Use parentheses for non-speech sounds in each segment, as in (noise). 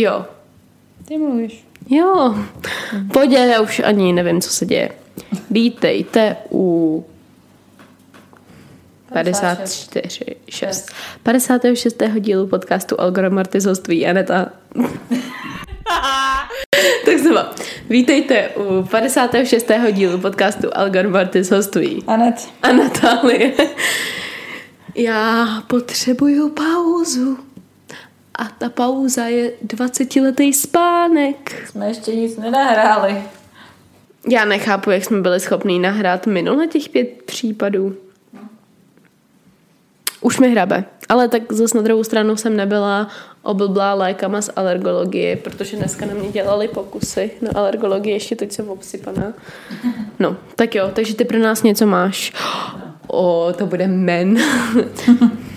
Jo. Ty mluvíš. Jo. Pojď, já už ani nevím, co se děje. Vítejte u 54, 6. 56. dílu podcastu hoství Aneta. (laughs) tak znova. Vítejte u 56. dílu podcastu hoství. Anet. A Natálie. Já potřebuju pauzu. A ta pauza je 20-letý spánek. Jsme ještě nic nenahráli. Já nechápu, jak jsme byli schopní nahrát minule těch pět případů. Už mi hrabe. Ale tak zase na druhou stranu jsem nebyla oblblá lékama z alergologie, protože dneska na mě dělali pokusy na alergologii, ještě teď jsem obsypaná. No, tak jo, takže ty pro nás něco máš. (gasps) O, to bude men. (laughs)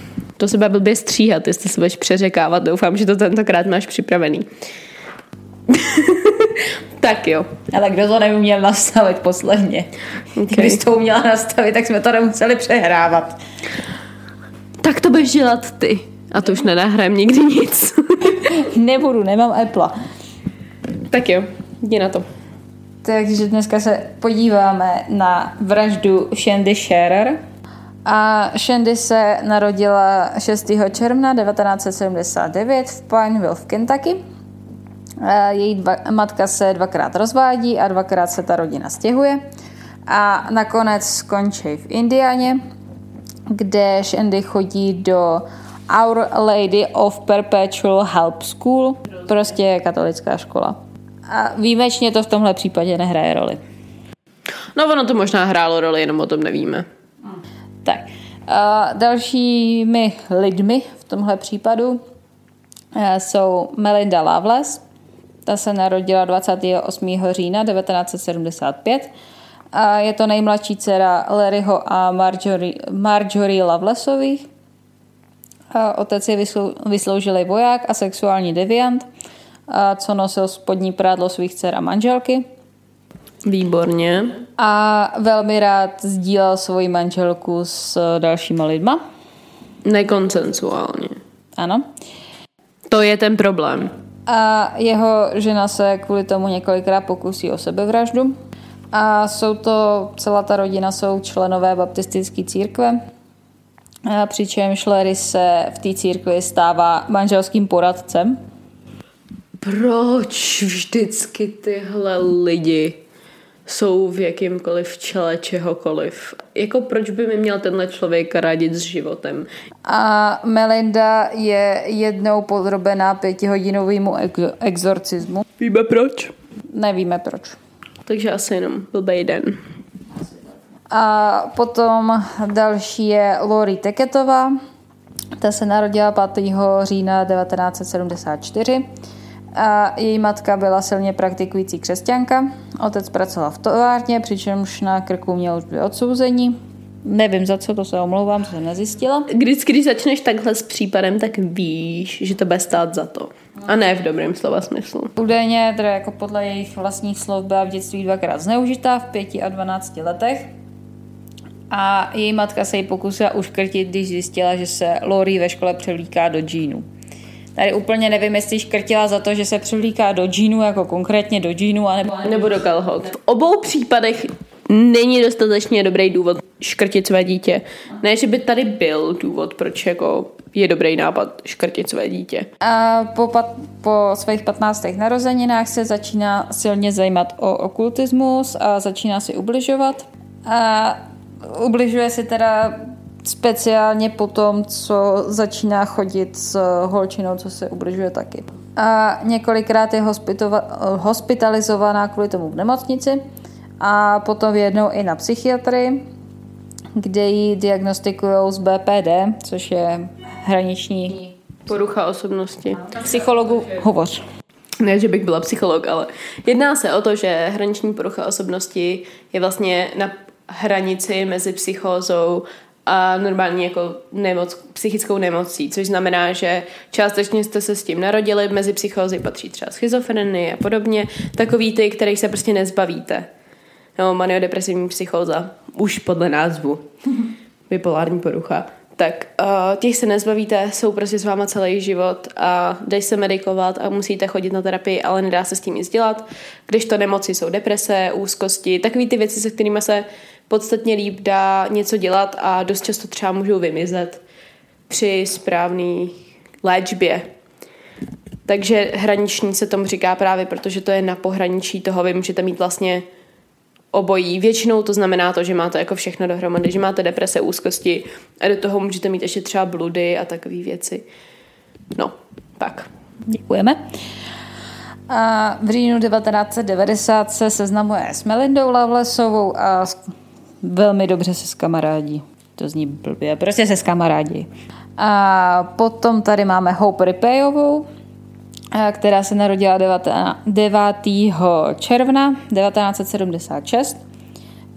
to se bude blbě stříhat, jestli se budeš přeřekávat. Doufám, že to tentokrát máš připravený. (laughs) tak jo. Ale kdo to neuměl nastavit posledně? Okay. Kdybys to uměla nastavit, tak jsme to nemuseli přehrávat. Tak to budeš dělat ty. A to už nenahrajem nikdy nic. (laughs) Nebudu, nemám Apple. tak jo, jdi na to. Takže dneska se podíváme na vraždu Shandy Scherer. A Shandy se narodila 6. června 1979 v Pineville v Kentucky. Její dva, matka se dvakrát rozvádí a dvakrát se ta rodina stěhuje. A nakonec skončí v Indianě, kde Shandy chodí do Our Lady of Perpetual Help School, prostě katolická škola. A výjimečně to v tomhle případě nehraje roli. No ono to možná hrálo roli, jenom o tom nevíme. Tak. A dalšími lidmi v tomhle případu eh, jsou Melinda Loveless. Ta se narodila 28. října 1975. A je to nejmladší dcera Larryho a Marjorie, Marjorie Lovelessových. A otec je vyslou, vysloužilý voják a sexuální deviant, a co nosil spodní prádlo svých dcer a manželky. Výborně. A velmi rád sdílel svoji manželku s dalšíma lidma. Nekonsensuálně. Ano. To je ten problém. A jeho žena se kvůli tomu několikrát pokusí o sebevraždu. A jsou to, celá ta rodina jsou členové baptistické církve, a přičemž Larry se v té církvi stává manželským poradcem. Proč vždycky tyhle lidi jsou v jakýmkoliv čele čehokoliv? Jako proč by mi měl tenhle člověk radit s životem? A Melinda je jednou podrobená pětihodinovému ex- exorcismu. Víme proč? Nevíme proč. Takže asi jenom blbej den. A potom další je Lori Teketová. Ta se narodila 5. října 1974. A její matka byla silně praktikující křesťanka. Otec pracoval v továrně, přičemž na krku měl už dvě odsouzení. Nevím za co, to se omlouvám, to jsem nezjistila. Vždycky, když začneš takhle s případem, tak víš, že to bude stát za to. A ne v dobrém slova smyslu. Údajně, teda jako podle jejich vlastních slov, byla v dětství dvakrát zneužitá v pěti a 12 letech. A její matka se jí pokusila uškrtit, když zjistila, že se Lori ve škole převlíká do džínu. Tady úplně nevím, jestli škrtila za to, že se převlíká do džínu, jako konkrétně do džínu, anebo... Nebo do kalhot. V obou případech není dostatečně dobrý důvod škrtit své dítě. Ne, že by tady byl důvod, proč jako je dobrý nápad škrtit své dítě. A po, pat, po svých 15. narozeninách se začíná silně zajímat o okultismus a začíná si ubližovat. A ubližuje si teda speciálně po tom, co začíná chodit s holčinou, co se ubližuje taky. A několikrát je hospitalizovaná kvůli tomu v nemocnici a potom jednou i na psychiatrii, kde ji diagnostikují z BPD, což je hraniční Porucha osobnosti. psychologu hovoř. Ne, že bych byla psycholog, ale jedná se o to, že hraniční porucha osobnosti je vlastně na hranici mezi psychózou a normální jako nemoc, psychickou nemocí, což znamená, že částečně jste se s tím narodili, mezi psychózy patří třeba schizofrenie a podobně, takový ty, kterých se prostě nezbavíte. No, maniodepresivní psychóza, už podle názvu, (laughs) bipolární porucha. tak uh, těch se nezbavíte, jsou prostě s váma celý život a dají se medikovat a musíte chodit na terapii, ale nedá se s tím nic dělat. Když to nemoci jsou deprese, úzkosti, takové ty věci, se kterými se podstatně líp dá něco dělat a dost často třeba můžou vymizet při správné léčbě. Takže hraniční se tomu říká právě, protože to je na pohraničí toho, vy můžete mít vlastně obojí. Většinou to znamená to, že máte jako všechno dohromady, že máte deprese, úzkosti a do toho můžete mít ještě třeba bludy a takové věci. No, tak. Děkujeme. A v říjnu 1990 se seznamuje s Melindou Lovelessovou a velmi dobře se s kamarádí. To zní blbě, prostě se s kamarádí. A potom tady máme Hope Ripeyovou, která se narodila 9. června 1976.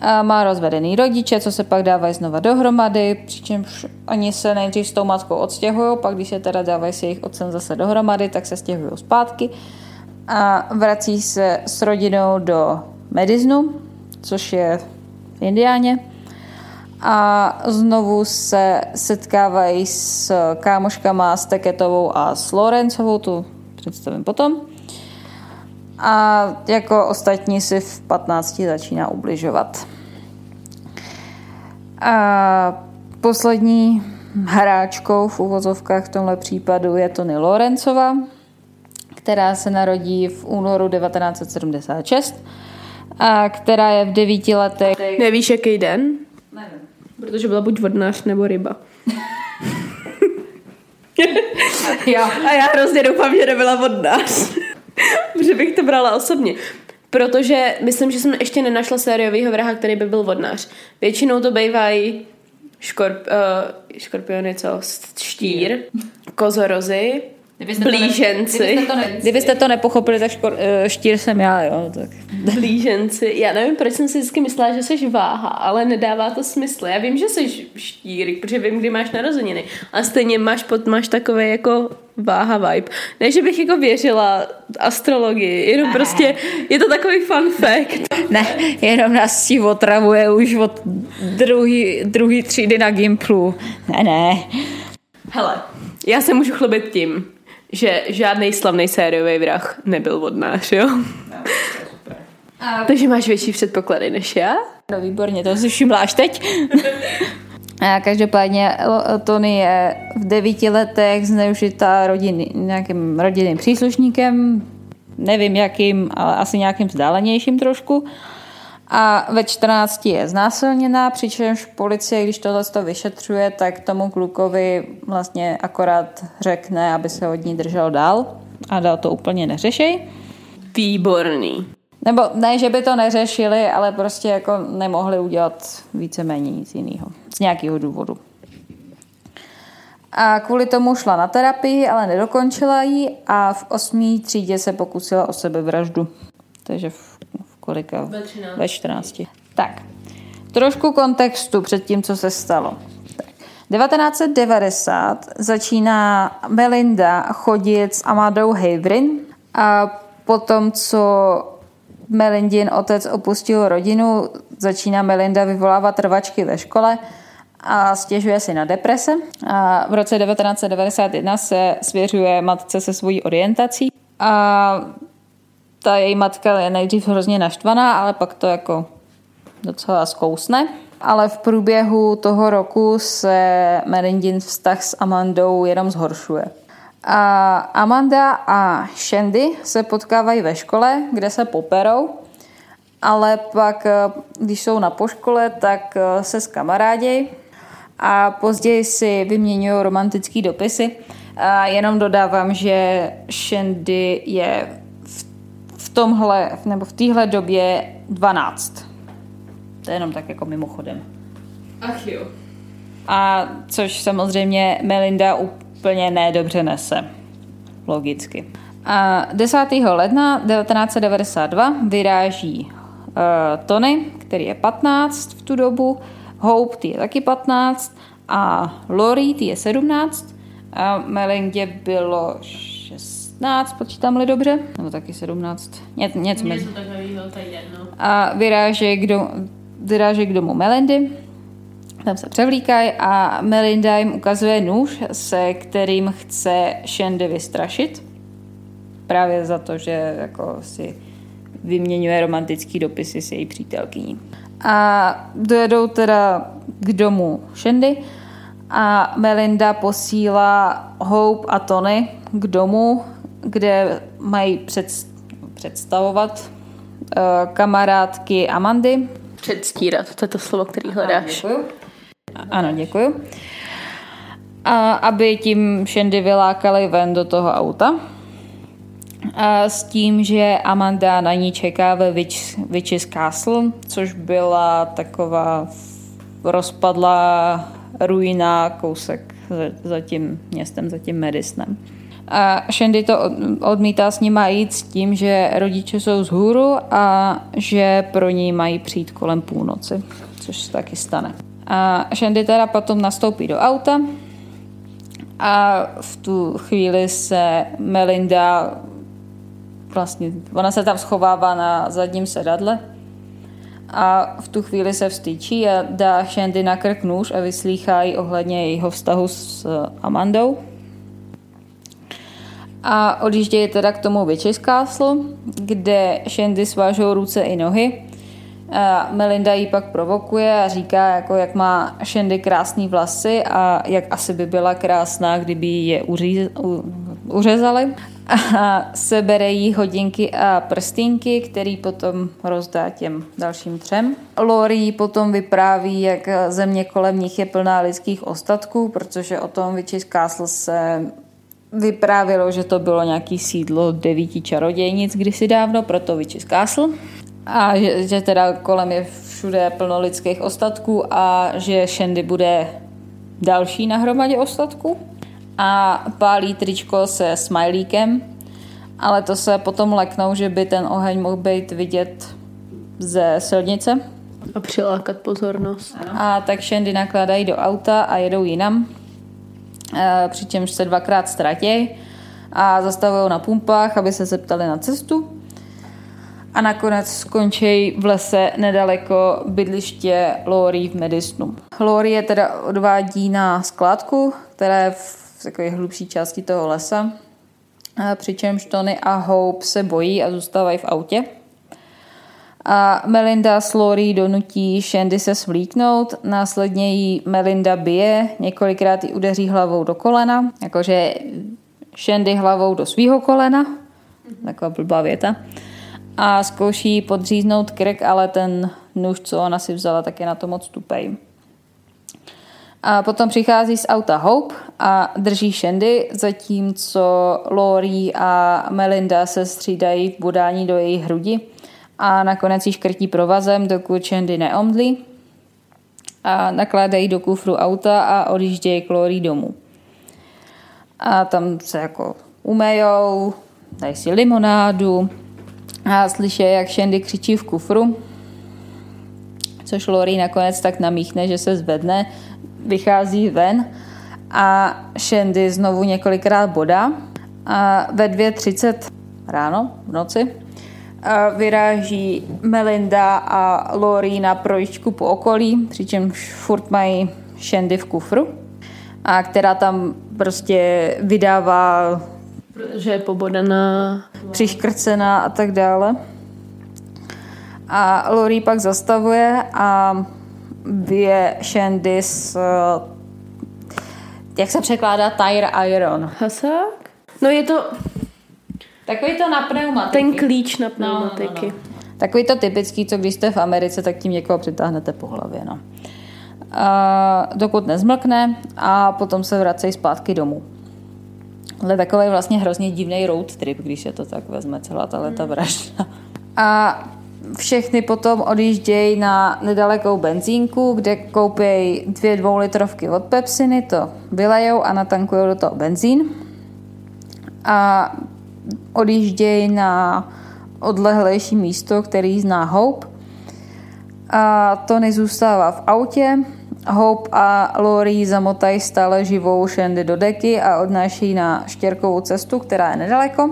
A má rozvedený rodiče, co se pak dávají znova dohromady, přičemž oni se nejdřív s tou matkou odstěhují, pak když se teda dávají s jejich otcem zase dohromady, tak se stěhují zpátky a vrací se s rodinou do Mediznu, což je v Indiáně. A znovu se setkávají s kámoškama, s Teketovou a s Lorencovou, tu představím potom. A jako ostatní si v 15 začíná ubližovat. A poslední hráčkou v uvozovkách v tomhle případu je Tony Lorencova, která se narodí v únoru 1976 a která je v devíti letech. Nevíš, jaký den? Nevím. Protože byla buď vodnář nebo ryba. (laughs) jo. A já hrozně doufám, že nebyla vodnář. (laughs) Protože bych to brala osobně. Protože myslím, že jsem ještě nenašla sériového vraha, který by byl vodnář. Většinou to bývají škorp, uh, škorpiony, co? Štír, kozorozy, Kdybyste blíženci. To ne, kdybyste, to ne, kdybyste to nepochopili, tak škor, uh, štír jsem já, jo. Tak. Blíženci. Já nevím, proč jsem si vždycky myslela, že jsi váha, ale nedává to smysl. Já vím, že jsi štír, protože vím, kdy máš narozeniny. A stejně máš, pod, máš takové jako váha vibe. Ne, že bych jako věřila astrologii, jenom ne. prostě je to takový fun fact. Ne, jenom nás si otravuje už od druhý, druhý třídy na Gimplu. Ne, ne. Hele, já se můžu chlubit tím, že žádný slavný sériový vrah nebyl vodnář, jo? No, a... Takže máš větší předpoklady než já? No výborně, to si všimla až teď. A každopádně Tony je v devíti letech zneužitá rodiny, nějakým rodinným příslušníkem, nevím jakým, ale asi nějakým vzdálenějším trošku. A ve 14 je znásilněná, přičemž policie, když tohle to vyšetřuje, tak tomu klukovi vlastně akorát řekne, aby se od ní držel dál a dál to úplně neřešej. Výborný. Nebo ne, že by to neřešili, ale prostě jako nemohli udělat víceméně nic jiného. Z nějakého důvodu. A kvůli tomu šla na terapii, ale nedokončila ji a v osmý třídě se pokusila o sebevraždu. Takže kolika? Ve 13. Ve 14. Tak, trošku kontextu před tím, co se stalo. 1990 začíná Melinda chodit s Amadou Havrin a potom, co Melindin otec opustil rodinu, začíná Melinda vyvolávat trvačky ve škole a stěžuje si na deprese. A v roce 1991 se svěřuje matce se svojí orientací a ta její matka je nejdřív hrozně naštvaná, ale pak to jako docela zkousne. Ale v průběhu toho roku se Merindin vztah s Amandou jenom zhoršuje. A Amanda a Shandy se potkávají ve škole, kde se poperou, ale pak, když jsou na poškole, tak se skamarádějí a později si vyměňují romantické dopisy. A jenom dodávám, že Shandy je tomhle, nebo v téhle době 12. To je jenom tak jako mimochodem. Ach jo. A což samozřejmě Melinda úplně nedobře nese. Logicky. A 10. ledna 1992 vyráží uh, Tony, který je 15 v tu dobu, Hope, ty je taky 15 a Lori, ty je 17 a Melindě bylo 16, počítám-li dobře, nebo taky 17, Ně, něco mezi. A vyráží k, domu, vyráží k domu Melindy, tam se převlíkají a Melinda jim ukazuje nůž, se kterým chce Shandy vystrašit. Právě za to, že jako si vyměňuje romantický dopisy s její přítelkyní. A dojedou teda k domu Shandy a Melinda posílá Hope a Tony k domu, kde mají před, představovat uh, kamarádky Amandy. Předstírat, to je to slovo, který hledáš. Děkuju. Ano, děkuju. A aby tím Shandy vylákali ven do toho auta. A s tím, že Amanda na ní čeká ve Witch, Witch's Castle, což byla taková rozpadlá ruina, kousek za tím městem, za tím Madisnem. A Shandy to odmítá s nima jít s tím, že rodiče jsou z hůru a že pro ní mají přijít kolem půlnoci, což se taky stane. A Shandy teda potom nastoupí do auta a v tu chvíli se Melinda vlastně, ona se tam schovává na zadním sedadle a v tu chvíli se vstýčí a dá Shandy na krk nůž a vyslýchá ji ohledně jejího vztahu s Amandou. A odjíždějí teda k tomu Witch's Castle, kde Shandy svážou ruce i nohy. A Melinda ji pak provokuje a říká, jako jak má Shandy krásný vlasy a jak asi by byla krásná, kdyby je uří, u, uřezali a sebere jí hodinky a prstínky, který potom rozdá těm dalším třem. Lori potom vypráví, jak země kolem nich je plná lidských ostatků, protože o tom Witch's Castle se vyprávělo, že to bylo nějaký sídlo devíti čarodějnic kdysi dávno, proto Witch's Castle. A že, že teda kolem je všude plno lidských ostatků a že Shandy bude další na hromadě ostatků a pálí tričko se smajlíkem, ale to se potom leknou, že by ten oheň mohl být vidět ze silnice. A přilákat pozornost. A tak Shandy nakládají do auta a jedou jinam, přičemž se dvakrát ztratí a zastavují na pumpách, aby se zeptali na cestu. A nakonec skončí v lese nedaleko bydliště Lori v Medisnu. Lori je teda odvádí na skládku, která je v takové hlubší části toho lesa. Přičemž Tony a Hope se bojí a zůstávají v autě. A Melinda s Lori donutí Shandy se svlíknout, následně jí Melinda bije, několikrát ji udeří hlavou do kolena, jakože Shandy hlavou do svého kolena, taková blbá věta, a zkouší podříznout krk, ale ten nůž, co ona si vzala, tak je na to moc tupej. A potom přichází z auta Hope a drží Shandy, zatímco Lori a Melinda se střídají v budání do její hrudi a nakonec ji škrtí provazem, dokud Shandy neomdlí. A nakládají do kufru auta a odjíždějí k Lori domů. A tam se jako umejou, dají si limonádu a slyší, jak Shandy křičí v kufru, což Lori nakonec tak namíchne, že se zvedne vychází ven a Shandy znovu několikrát bodá. A ve 2.30 ráno v noci vyráží Melinda a Lori na projičku po okolí, přičemž furt mají Shandy v kufru, a která tam prostě vydává že je pobodaná, přiškrcená a tak dále. A Lori pak zastavuje a je Shandy s jak se překládá tire iron? Hasák? No je to... Takový to na pneumatiky. Ten klíč na pneumatiky. No, no, no. Takový to typický, co když jste v Americe, tak tím někoho přitáhnete po hlavě. No. A, dokud nezmlkne a potom se vracejí zpátky domů. Ale takový vlastně hrozně divný road trip, když se to tak vezme celá ta leta vražda. A všechny potom odjíždějí na nedalekou benzínku, kde koupí dvě dvoulitrovky od Pepsiny, to vylejou a natankují do toho benzín. A odjíždějí na odlehlejší místo, který zná Hope. A Tony zůstává v autě. Hope a Lori zamotají stále živou Shandy do deky a odnáší na štěrkovou cestu, která je nedaleko.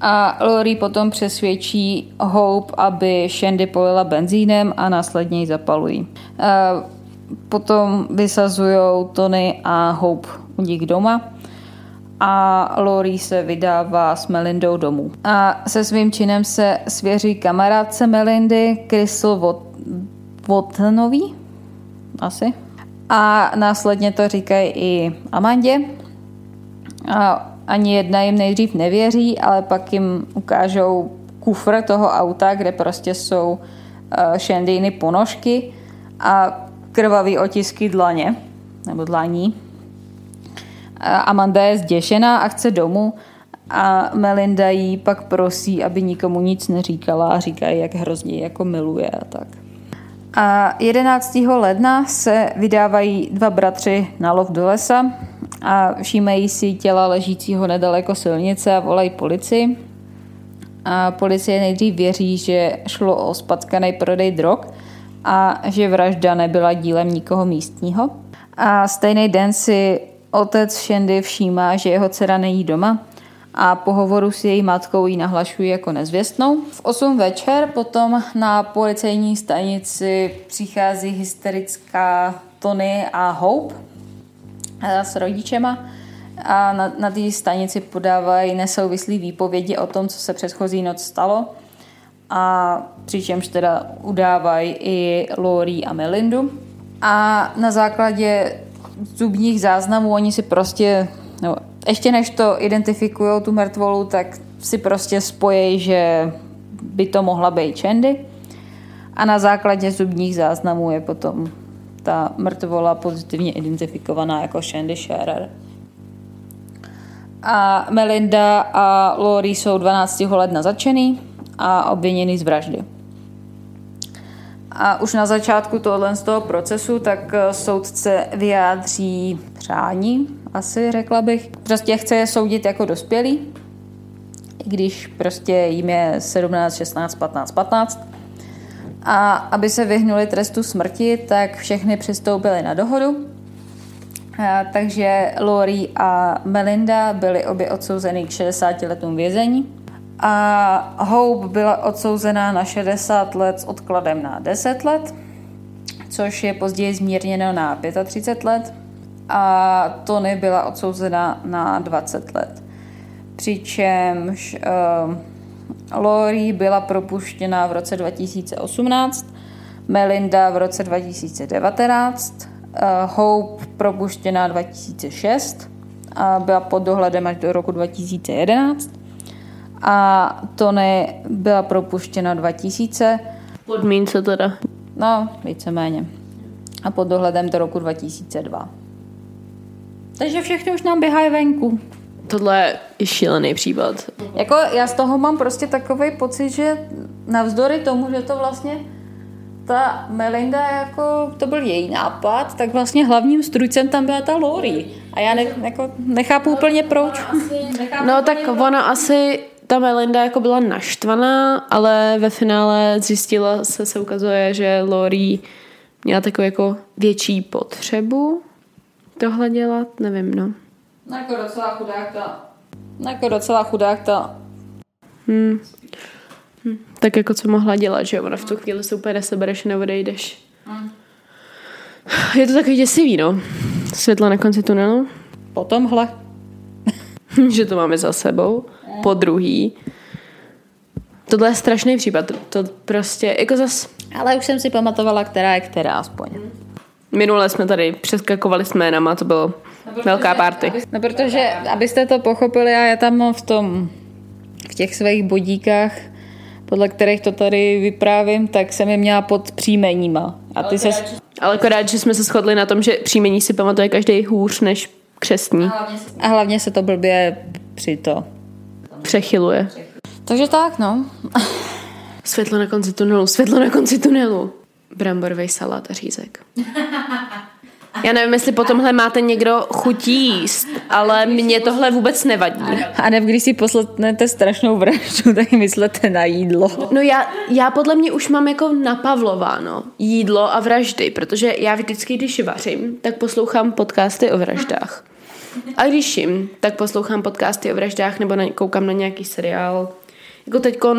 A Lori potom přesvědčí Hope, aby Shandy polila benzínem a následně ji zapalují. potom vysazují Tony a Hope u nich doma a Lori se vydává s Melindou domů. A se svým činem se svěří kamarádce Melindy, Crystal Wattonový, asi. A následně to říkají i Amandě. A ani jedna jim nejdřív nevěří, ale pak jim ukážou kufr toho auta, kde prostě jsou uh, Shandyny ponožky a krvavý otisky dlaně, nebo dlaní. Amanda je zděšená a chce domů a Melinda jí pak prosí, aby nikomu nic neříkala a říká, jak hrozně jako miluje a tak. A 11. ledna se vydávají dva bratři na lov do lesa a všímají si těla ležícího nedaleko silnice a volají policii. A policie nejdřív věří, že šlo o spackaný prodej drog a že vražda nebyla dílem nikoho místního. A stejný den si otec Shandy všímá, že jeho dcera nejí doma a po hovoru s její matkou ji nahlašují jako nezvěstnou. V 8 večer potom na policejní stanici přichází hysterická Tony a Hope s rodičema a na, na té stanici podávají nesouvislý výpovědi o tom, co se předchozí noc stalo a přičemž teda udávají i Lori a Melindu. A na základě zubních záznamů oni si prostě, no, ještě než to identifikují tu mrtvolu, tak si prostě spojí, že by to mohla být Chandy. A na základě zubních záznamů je potom ta mrtvola pozitivně identifikovaná jako Shandy Scherer. A Melinda a Lori jsou 12. ledna začený a obviněný z vraždy. A už na začátku tohle z toho procesu tak eh, soudce vyjádří přání, asi řekla bych. Prostě chce je soudit jako dospělí, i když prostě jim je 17, 16, 15, 15. A aby se vyhnuli trestu smrti, tak všechny přistoupili na dohodu. A, takže Lori a Melinda byly obě odsouzeny k 60 letům vězení a Hope byla odsouzená na 60 let s odkladem na 10 let, což je později zmírněno na 35 let a Tony byla odsouzena na 20 let. Přičemž uh, Lori byla propuštěna v roce 2018, Melinda v roce 2019, uh, Hope propuštěna 2006 a byla pod dohledem až do roku 2011 a Tony byla propuštěna 2000. Podmínce teda. No, víceméně. A pod dohledem do roku 2002. Takže všechny už nám běhají venku. Tohle je šílený případ. Jako já z toho mám prostě takový pocit, že navzdory tomu, že to vlastně ta Melinda, jako to byl její nápad, tak vlastně hlavním strujcem tam byla ta Lori. A já ne, jako nechápu úplně proč. No tak ona asi ta Melinda jako byla naštvaná, ale ve finále zjistila se, se ukazuje, že Lori měla takovou jako větší potřebu tohle dělat, nevím, no. jako docela chudák ta. Jako docela chudák ta. Hmm. Hm. Tak jako co mohla dělat, že ona v tu chvíli se úplně nesebereš neodejdeš. Hmm. Je to takový děsivý, no. Světla na konci tunelu. Po tomhle. (laughs) že to máme za sebou po druhý. Tohle je strašný případ. To, prostě, jako zas... Ale už jsem si pamatovala, která je která aspoň. Minule jsme tady přeskakovali s jménama, to bylo no, protože, velká party. No protože, abyste to pochopili, a já tam mám v tom, v těch svých bodíkách, podle kterých to tady vyprávím, tak jsem je měla pod příjmeníma. A ty se... Ale akorát, že jsme se shodli na tom, že příjmení si pamatuje každý hůř než křestní. A hlavně se, a hlavně se to blbě při to přechyluje. Takže tak, no. světlo na konci tunelu, světlo na konci tunelu. Bramborový salát a řízek. (laughs) Já nevím, jestli po tomhle máte někdo chutí jíst, ale mně tohle vůbec nevadí. A ne, když si poslechnete strašnou vraždu, (laughs) tak myslete na jídlo. No já, já podle mě už mám jako napavlováno jídlo a vraždy, protože já vždycky, když vařím, tak poslouchám podcasty o vraždách. A když jim, tak poslouchám podcasty o vraždách nebo na, koukám na nějaký seriál. Jako teďkon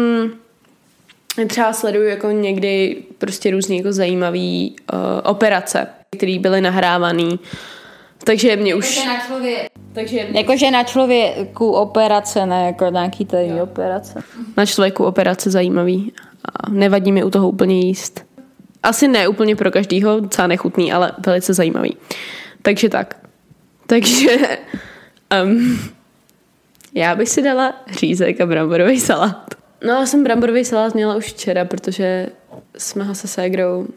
třeba sleduju jako někdy prostě různý jako zajímavý uh, operace. které byly nahrávaný. Takže mě už... na člověk. Takže Jakože na člověku operace, ne jako nějaký tady operace. na člověku operace zajímavý. A nevadí mi u toho úplně jíst. Asi ne úplně pro každýho, docela nechutný, ale velice zajímavý. Takže tak. Takže um, já bych si dala řízek a bramborový salát. No já jsem bramborový salát měla už včera, protože jsme ho se ségrou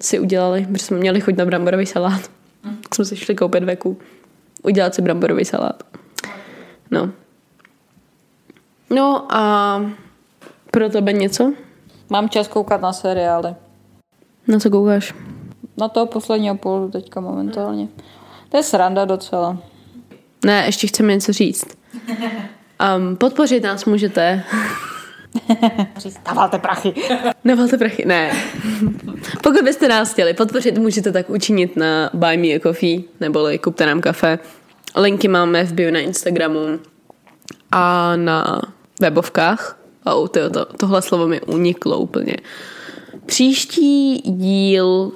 si udělali, protože jsme měli chuť na bramborový salát. Tak jsme si šli koupit veku. Udělat si bramborový salát. No. No a pro tebe něco? Mám čas koukat na seriály. Na co koukáš? Na toho posledního půl teďka momentálně. To je sranda docela. Ne, ještě chceme něco říct. Um, podpořit nás můžete. Dáváte prachy. Nevalte prachy, ne. Pokud byste nás chtěli podpořit, můžete tak učinit na Buy Me a Coffee, neboli kupte nám kafe. Linky máme v bio na Instagramu a na webovkách. Oh, to, to, tohle slovo mi uniklo úplně. Příští díl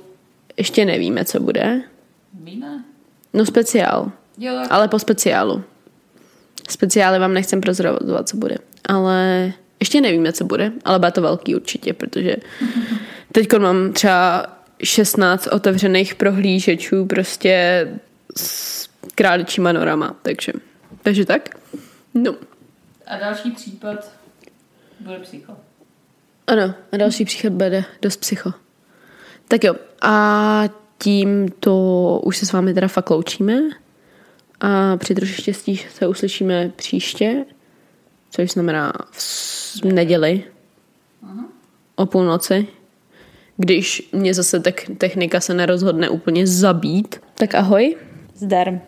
ještě nevíme, co bude. Víme. No speciál, Jo, tak. ale po speciálu. Speciály vám nechcem prozrazovat, co bude. Ale ještě nevíme, co bude, ale bude to velký určitě, protože teď mám třeba 16 otevřených prohlížečů prostě s králičíma norama, takže, takže tak. No, A další případ bude psycho. ano, a další příchod bude dost psycho. Tak jo, a tím to už se s vámi teda fakt loučíme a při troši štěstí se uslyšíme příště, což znamená v neděli o půlnoci, když mě zase tek- technika se nerozhodne úplně zabít. Tak ahoj. Zdar.